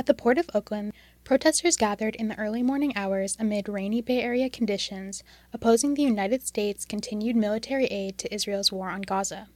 At the Port of Oakland, protesters gathered in the early morning hours amid rainy Bay Area conditions, opposing the United States' continued military aid to Israel's war on Gaza.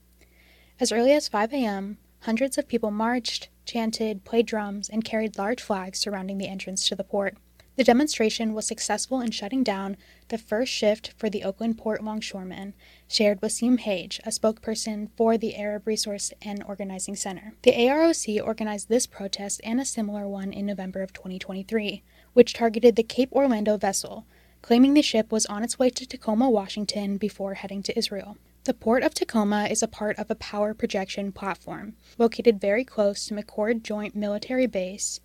As early as 5 a.m., hundreds of people marched, chanted, played drums, and carried large flags surrounding the entrance to the port. The demonstration was successful in shutting down the first shift for the Oakland Port longshoremen, shared Wasim Hage, a spokesperson for the Arab Resource and Organizing Center. The AROC organized this protest and a similar one in November of 2023, which targeted the Cape Orlando vessel, claiming the ship was on its way to Tacoma, Washington before heading to Israel. The Port of Tacoma is a part of a power projection platform located very close to McChord Joint Military Base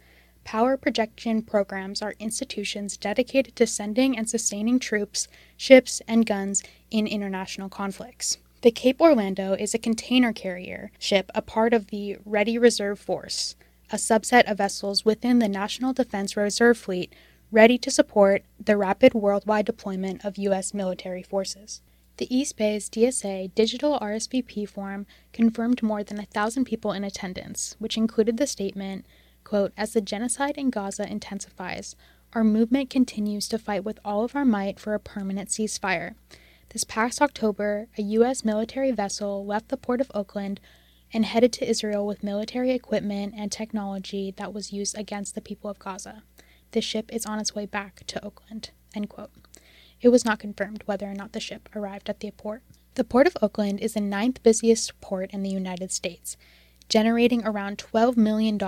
Power projection programs are institutions dedicated to sending and sustaining troops, ships, and guns in international conflicts. The Cape Orlando is a container carrier ship, a part of the Ready Reserve Force, a subset of vessels within the National Defense Reserve Fleet ready to support the rapid worldwide deployment of U.S. military forces. The East Bay's DSA digital RSVP form confirmed more than a thousand people in attendance, which included the statement Quote, As the genocide in Gaza intensifies, our movement continues to fight with all of our might for a permanent ceasefire. This past October, a U.S. military vessel left the port of Oakland and headed to Israel with military equipment and technology that was used against the people of Gaza. The ship is on its way back to Oakland. It was not confirmed whether or not the ship arrived at the port. The Port of Oakland is the ninth busiest port in the United States generating around $12 million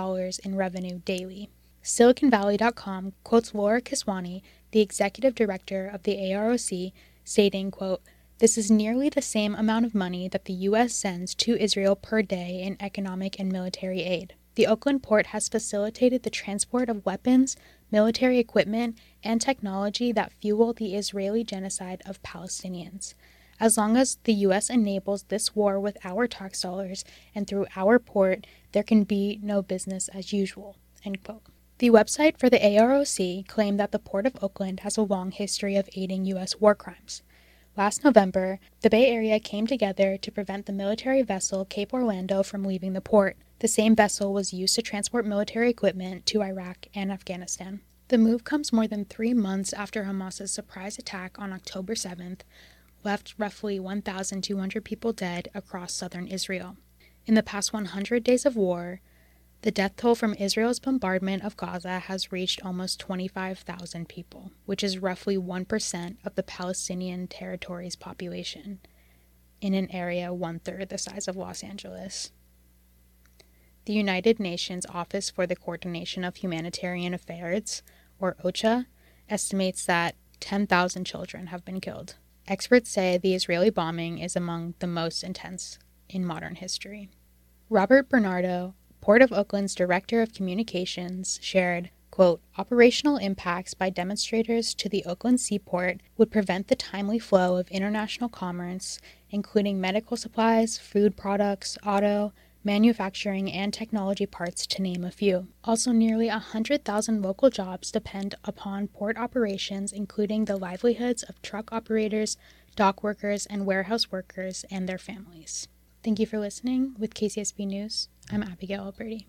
in revenue daily. SiliconValley.com quotes Laura Kiswani, the executive director of the AROC, stating, quote, this is nearly the same amount of money that the U.S. sends to Israel per day in economic and military aid. The Oakland port has facilitated the transport of weapons, military equipment, and technology that fuel the Israeli genocide of Palestinians. As long as the U.S. enables this war with our tax dollars and through our port, there can be no business as usual. The website for the AROC claimed that the Port of Oakland has a long history of aiding U.S. war crimes. Last November, the Bay Area came together to prevent the military vessel Cape Orlando from leaving the port. The same vessel was used to transport military equipment to Iraq and Afghanistan. The move comes more than three months after Hamas's surprise attack on October 7th, left roughly 1,200 people dead across southern Israel. In the past 100 days of war, the death toll from Israel's bombardment of Gaza has reached almost 25,000 people, which is roughly 1% of the Palestinian territory's population, in an area one third the size of Los Angeles. The United Nations Office for the Coordination of Humanitarian Affairs, or OCHA, estimates that 10,000 children have been killed. Experts say the Israeli bombing is among the most intense in modern history. Robert Bernardo, Port of Oakland's Director of Communications, shared, quote, operational impacts by demonstrators to the Oakland seaport would prevent the timely flow of international commerce, including medical supplies, food products, auto, manufacturing, and technology parts, to name a few. Also, nearly 100,000 local jobs depend upon port operations, including the livelihoods of truck operators, dock workers, and warehouse workers and their families. Thank you for listening. With KCSB News, I'm Abigail Alberti.